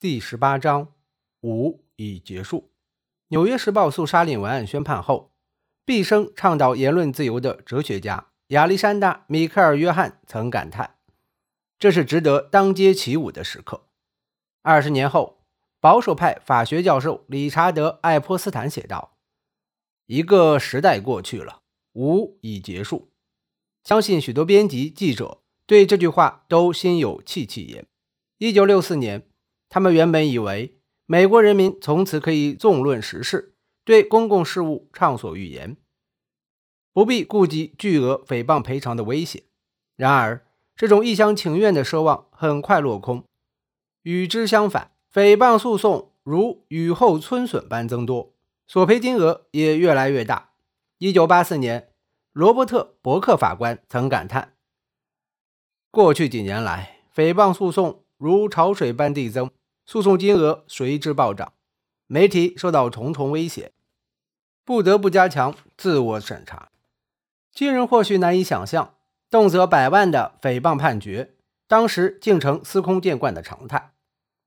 第十八章，五已结束。《纽约时报》诉沙利文案宣判后，毕生倡导言论自由的哲学家亚历山大·米克尔·约翰曾感叹：“这是值得当街起舞的时刻。”二十年后，保守派法学教授理查德·爱泼斯坦写道：“一个时代过去了，五已结束。”相信许多编辑、记者对这句话都心有戚戚焉。一九六四年。他们原本以为美国人民从此可以纵论时事，对公共事务畅所欲言，不必顾及巨额诽谤赔偿的威胁。然而，这种一厢情愿的奢望很快落空。与之相反，诽谤诉讼如雨后春笋般增多，索赔金额也越来越大。一九八四年，罗伯特·伯克法官曾感叹：“过去几年来，诽谤诉讼如潮水般递增。”诉讼金额随之暴涨，媒体受到重重威胁，不得不加强自我审查。今人或许难以想象，动辄百万的诽谤判决，当时竟成司空见惯的常态。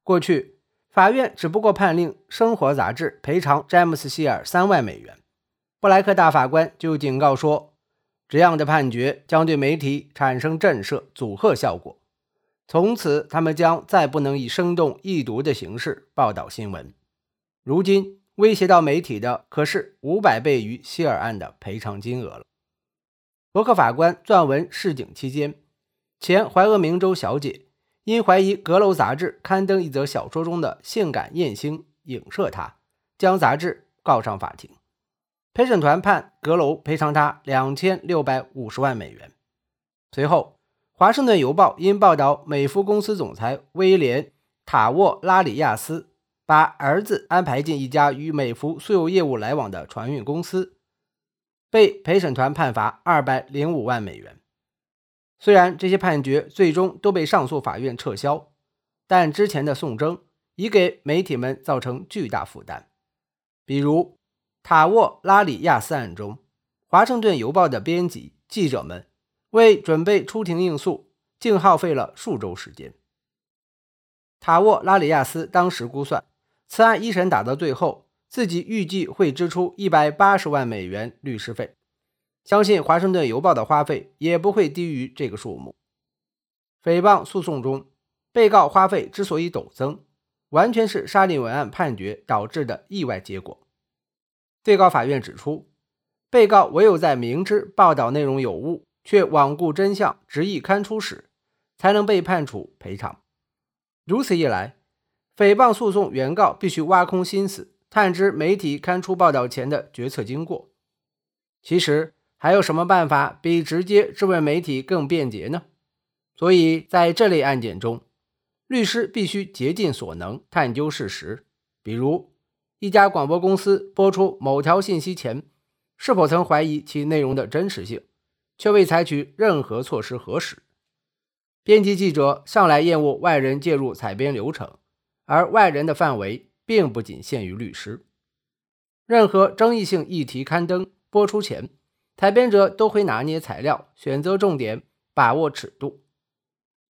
过去，法院只不过判令《生活》杂志赔偿詹姆斯·希尔三万美元，布莱克大法官就警告说，这样的判决将对媒体产生震慑、阻吓效果。从此，他们将再不能以生动易读的形式报道新闻。如今，威胁到媒体的可是五百倍于希尔案的赔偿金额了。伯克法官撰文示警期间，前怀俄明州小姐因怀疑阁楼杂志刊登一则小说中的性感艳星影射她，将杂志告上法庭。陪审团判阁楼赔偿她两千六百五十万美元。随后。华盛顿邮报因报道美孚公司总裁威廉·塔沃拉里亚斯把儿子安排进一家与美孚素有业务来往的船运公司，被陪审团判罚二百零五万美元。虽然这些判决最终都被上诉法院撤销，但之前的讼争已给媒体们造成巨大负担。比如塔沃拉里亚斯案中，华盛顿邮报的编辑、记者们。为准备出庭应诉，竟耗费了数周时间。塔沃拉里亚斯当时估算，此案一审打到最后，自己预计会支出一百八十万美元律师费。相信《华盛顿邮报》的花费也不会低于这个数目。诽谤诉讼中，被告花费之所以陡增，完全是沙利文案判决导致的意外结果。最高法院指出，被告唯有在明知报道内容有误。却罔顾真相，执意刊出时，才能被判处赔偿。如此一来，诽谤诉讼原告必须挖空心思探知媒体刊出报道前的决策经过。其实，还有什么办法比直接质问媒体更便捷呢？所以，在这类案件中，律师必须竭尽所能探究事实。比如，一家广播公司播出某条信息前，是否曾怀疑其内容的真实性？却未采取任何措施核实。编辑记者向来厌恶外人介入采编流程，而外人的范围并不仅限于律师。任何争议性议题刊登播出前，采编者都会拿捏材料、选择重点、把握尺度。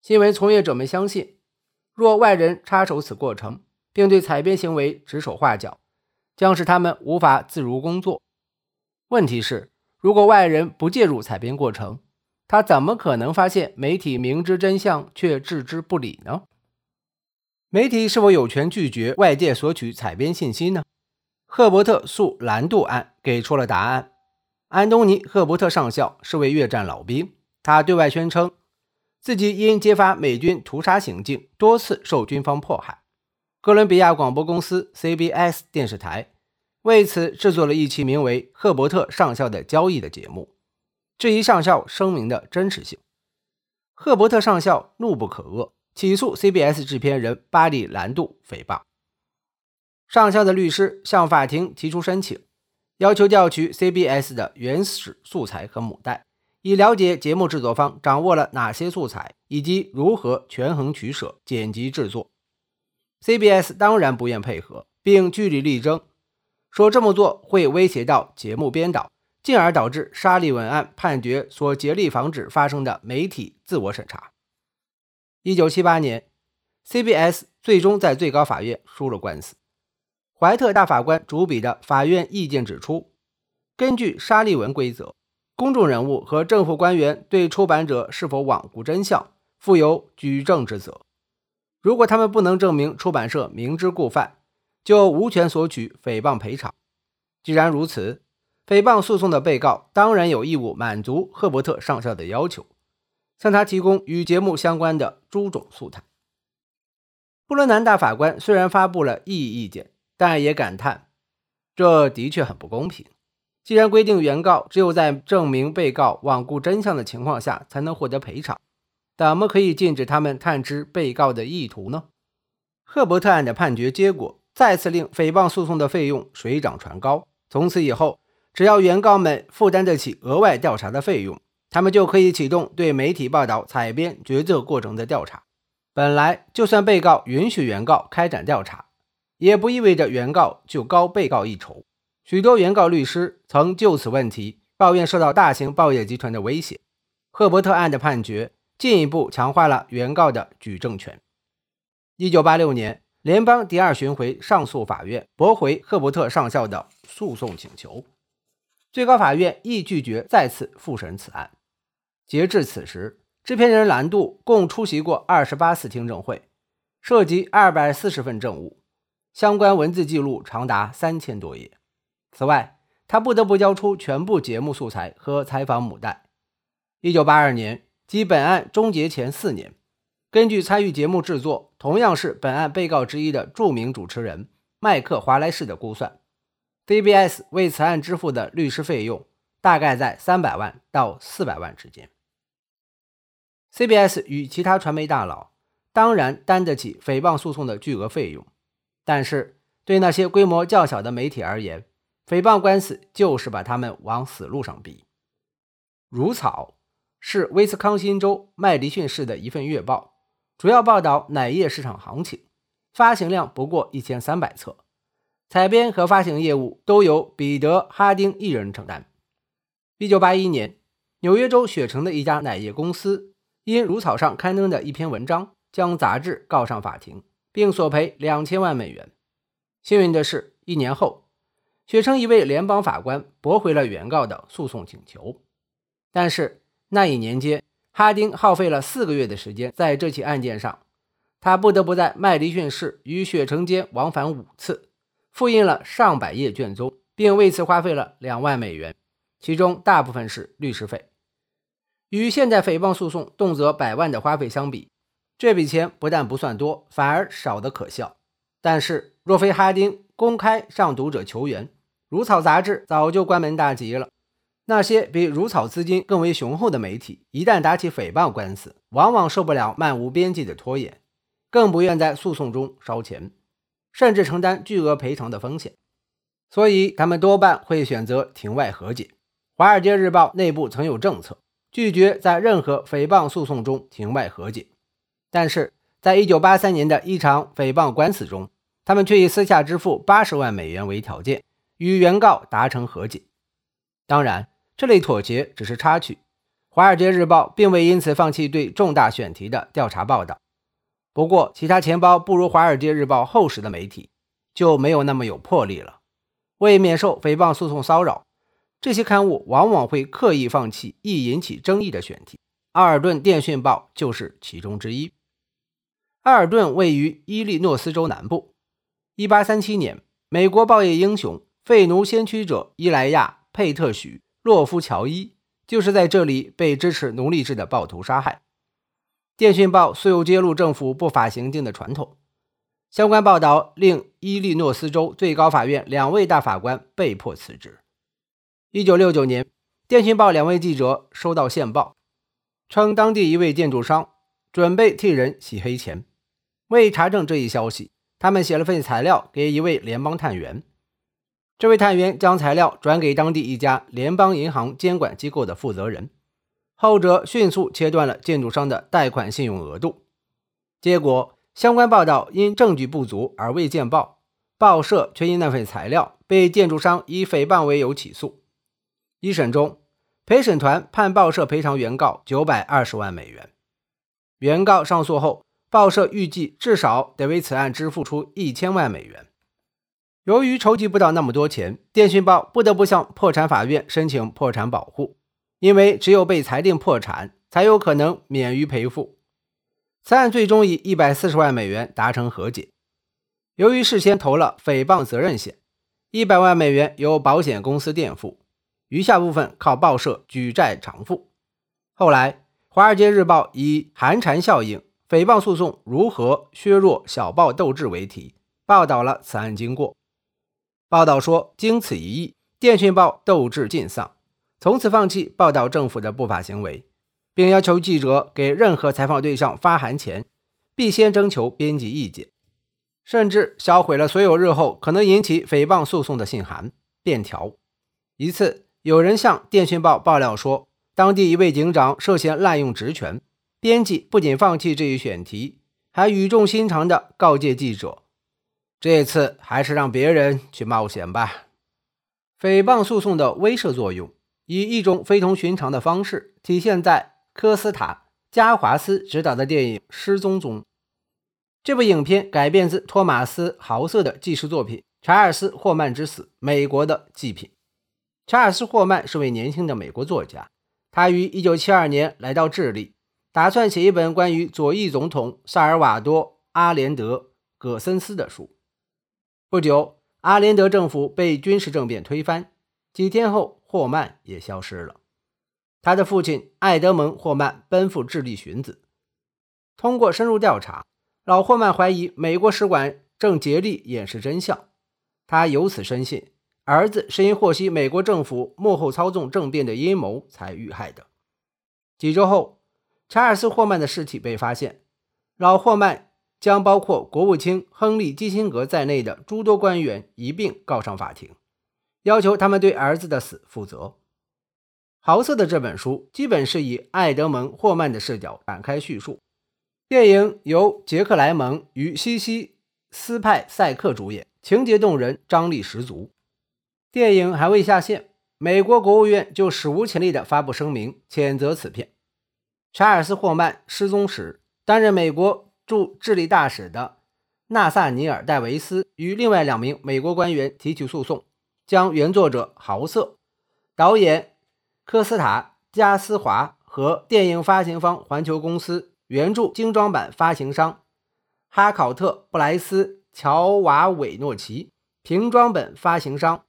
新闻从业者们相信，若外人插手此过程，并对采编行为指手画脚，将使他们无法自如工作。问题是。如果外人不介入采编过程，他怎么可能发现媒体明知真相却置之不理呢？媒体是否有权拒绝外界索取采编信息呢？赫伯特诉兰度案给出了答案。安东尼·赫伯特上校是位越战老兵，他对外宣称自己因揭发美军屠杀行径，多次受军方迫害。哥伦比亚广播公司 （CBS） 电视台。为此制作了一期名为《赫伯特上校的交易》的节目，质疑上校声明的真实性。赫伯特上校怒不可遏，起诉 CBS 制片人巴里·兰度诽谤。上校的律师向法庭提出申请，要求调取 CBS 的原始素材和母带，以了解节目制作方掌握了哪些素材，以及如何权衡取舍、剪辑制作。CBS 当然不愿配合，并据理力争。说这么做会威胁到节目编导，进而导致沙利文案判决所竭力防止发生的媒体自我审查。一九七八年，CBS 最终在最高法院输了官司。怀特大法官主笔的法院意见指出，根据沙利文规则，公众人物和政府官员对出版者是否罔顾真相负有举证之责。如果他们不能证明出版社明知故犯，就无权索取诽谤赔偿。既然如此，诽谤诉讼的被告当然有义务满足赫伯特上校的要求，向他提供与节目相关的诸种素材。布伦南大法官虽然发布了异议意见，但也感叹，这的确很不公平。既然规定原告只有在证明被告罔顾真相的情况下才能获得赔偿，怎么可以禁止他们探知被告的意图呢？赫伯特案的判决结果再次令诽谤诉讼的费用水涨船高。从此以后，只要原告们负担得起额外调查的费用，他们就可以启动对媒体报道采编决策过程的调查。本来，就算被告允许原告开展调查，也不意味着原告就高被告一筹。许多原告律师曾就此问题抱怨受到大型报业集团的威胁。赫伯特案的判决进一步强化了原告的举证权。一九八六年。联邦第二巡回上诉法院驳回赫伯特上校的诉讼请求，最高法院亦拒绝再次复审此案。截至此时，制片人兰度共出席过二十八次听证会，涉及二百四十份证物，相关文字记录长达三千多页。此外，他不得不交出全部节目素材和采访母带。一九八二年，即本案终结前四年。根据参与节目制作、同样是本案被告之一的著名主持人麦克华莱士的估算，CBS 为此案支付的律师费用大概在三百万到四百万之间。CBS 与其他传媒大佬当然担得起诽谤诉讼的巨额费用，但是对那些规模较小的媒体而言，诽谤官司就是把他们往死路上逼。如草是威斯康辛州麦迪逊市的一份月报。主要报道奶业市场行情，发行量不过一千三百册，采编和发行业务都由彼得·哈丁一人承担。一九八一年，纽约州雪城的一家奶业公司因如草上刊登的一篇文章，将杂志告上法庭，并索赔两千万美元。幸运的是，一年后，雪城一位联邦法官驳回了原告的诉讼请求，但是那一年间。哈丁耗费了四个月的时间在这起案件上，他不得不在麦迪逊市与雪城间往返五次，复印了上百页卷宗，并为此花费了两万美元，其中大部分是律师费。与现在诽谤诉讼动辄百万的花费相比，这笔钱不但不算多，反而少得可笑。但是，若非哈丁公开向读者求援，如草杂志早就关门大吉了。那些比如草资金更为雄厚的媒体，一旦打起诽谤官司，往往受不了漫无边际的拖延，更不愿在诉讼中烧钱，甚至承担巨额赔偿的风险。所以，他们多半会选择庭外和解。《华尔街日报》内部曾有政策，拒绝在任何诽谤诉讼中庭外和解。但是，在1983年的一场诽谤官司中，他们却以私下支付80万美元为条件，与原告达成和解。当然。这类妥协只是插曲，《华尔街日报》并未因此放弃对重大选题的调查报道。不过，其他钱包不如《华尔街日报》厚实的媒体就没有那么有魄力了。为免受诽谤诉讼骚扰，这些刊物往往会刻意放弃易引起争议的选题，《阿尔顿电讯报》就是其中之一。阿尔顿位于伊利诺斯州南部。1837年，美国报业英雄、废奴先驱者伊莱亚·佩特许。洛夫乔伊就是在这里被支持奴隶制的暴徒杀害。电讯报素有揭露政府不法行径的传统，相关报道令伊利诺斯州最高法院两位大法官被迫辞职。一九六九年，电讯报两位记者收到线报，称当地一位建筑商准备替人洗黑钱。为查证这一消息，他们写了份材料给一位联邦探员。这位探员将材料转给当地一家联邦银行监管机构的负责人，后者迅速切断了建筑商的贷款信用额度。结果，相关报道因证据不足而未见报，报社却因那份材料被建筑商以诽谤为由起诉。一审中，陪审团判报社赔偿原告九百二十万美元。原告上诉后，报社预计至少得为此案支付出一千万美元。由于筹集不到那么多钱，电讯报不得不向破产法院申请破产保护，因为只有被裁定破产，才有可能免于赔付。此案最终以一百四十万美元达成和解。由于事先投了诽谤责任险，一百万美元由保险公司垫付，余下部分靠报社举债偿付。后来，《华尔街日报》以“寒蝉效应：诽谤诉讼如何削弱小报斗志”为题，报道了此案经过。报道说，经此一役，电讯报斗志尽丧，从此放弃报道政府的不法行为。并要求记者给任何采访对象发函前，必先征求编辑意见，甚至销毁了所有日后可能引起诽谤诉讼的信函、便条。一次，有人向《电讯报》爆料说，当地一位警长涉嫌滥用职权，编辑不仅放弃这一选题，还语重心长地告诫记者：“这次还是让别人去冒险吧。”诽谤诉讼的威慑作用，以一种非同寻常的方式体现在。科斯塔·加华斯执导的电影《失踪中》，这部影片改编自托马斯·豪瑟的纪实作品《查尔斯·霍曼之死：美国的祭品》。查尔斯·霍曼是位年轻的美国作家，他于1972年来到智利，打算写一本关于左翼总统萨尔瓦多·阿连德·葛森斯的书。不久，阿连德政府被军事政变推翻，几天后，霍曼也消失了。他的父亲艾德蒙·霍曼奔赴智利寻子。通过深入调查，老霍曼怀疑美国使馆正竭力掩饰真相。他由此深信，儿子是因获悉美国政府幕后操纵政变的阴谋才遇害的。几周后，查尔斯·霍曼的尸体被发现。老霍曼将包括国务卿亨利·基辛格在内的诸多官员一并告上法庭，要求他们对儿子的死负责。豪瑟的这本书基本是以艾德蒙·霍曼的视角展开叙述。电影由杰克·莱蒙与西西·斯派塞克主演，情节动人，张力十足。电影还未下线，美国国务院就史无前例地发布声明，谴责此片。查尔斯·霍曼失踪时，担任美国驻智利大使的纳萨尼尔·戴维斯与另外两名美国官员提起诉讼，将原作者豪瑟、导演。科斯塔·加斯华和电影发行方环球公司、原著精装版发行商哈考特·布莱斯·乔瓦韦诺奇、平装本发行商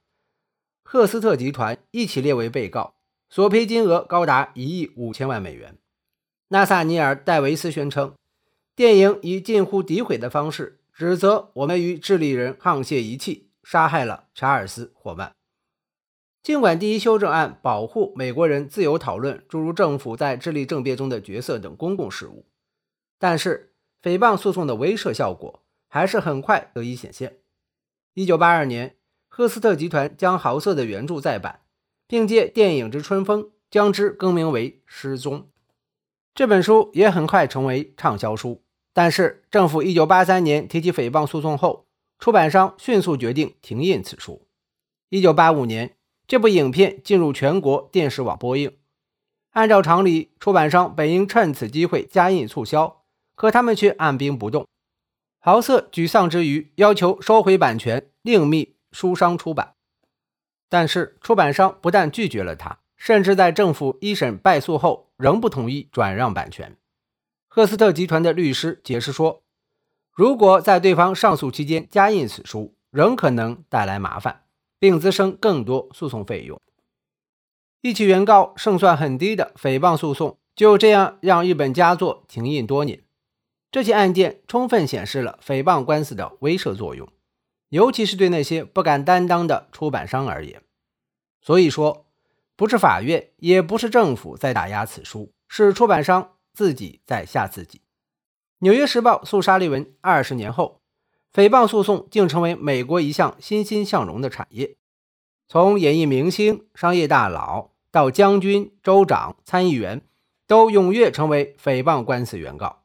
赫斯特集团一起列为被告，索赔金额高达一亿五千万美元。纳萨尼尔·戴维斯宣称，电影以近乎诋毁的方式指责我们与智利人沆瀣一气，杀害了查尔斯·霍曼。尽管第一修正案保护美国人自由讨论诸如政府在智利政变中的角色等公共事务，但是诽谤诉讼的威慑效果还是很快得以显现。一九八二年，赫斯特集团将豪瑟的原著再版，并借电影之春风将之更名为《失踪》。这本书也很快成为畅销书。但是政府一九八三年提起诽谤诉讼后，出版商迅速决定停印此书。一九八五年。这部影片进入全国电视网播映，按照常理，出版商本应趁此机会加印促销，可他们却按兵不动。豪瑟沮丧之余，要求收回版权，另觅书商出版。但是出版商不但拒绝了他，甚至在政府一审败诉后，仍不同意转让版权。赫斯特集团的律师解释说，如果在对方上诉期间加印此书，仍可能带来麻烦。并滋生更多诉讼费用。一起原告胜算很低的诽谤诉讼，就这样让一本佳作停印多年。这起案件充分显示了诽谤官司的威慑作用，尤其是对那些不敢担当的出版商而言。所以说，不是法院，也不是政府在打压此书，是出版商自己在吓自己。《纽约时报》诉沙利文二十年后。诽谤诉讼竟成为美国一项欣欣向荣的产业，从演艺明星、商业大佬到将军、州长、参议员，都踊跃成为诽谤官司原告。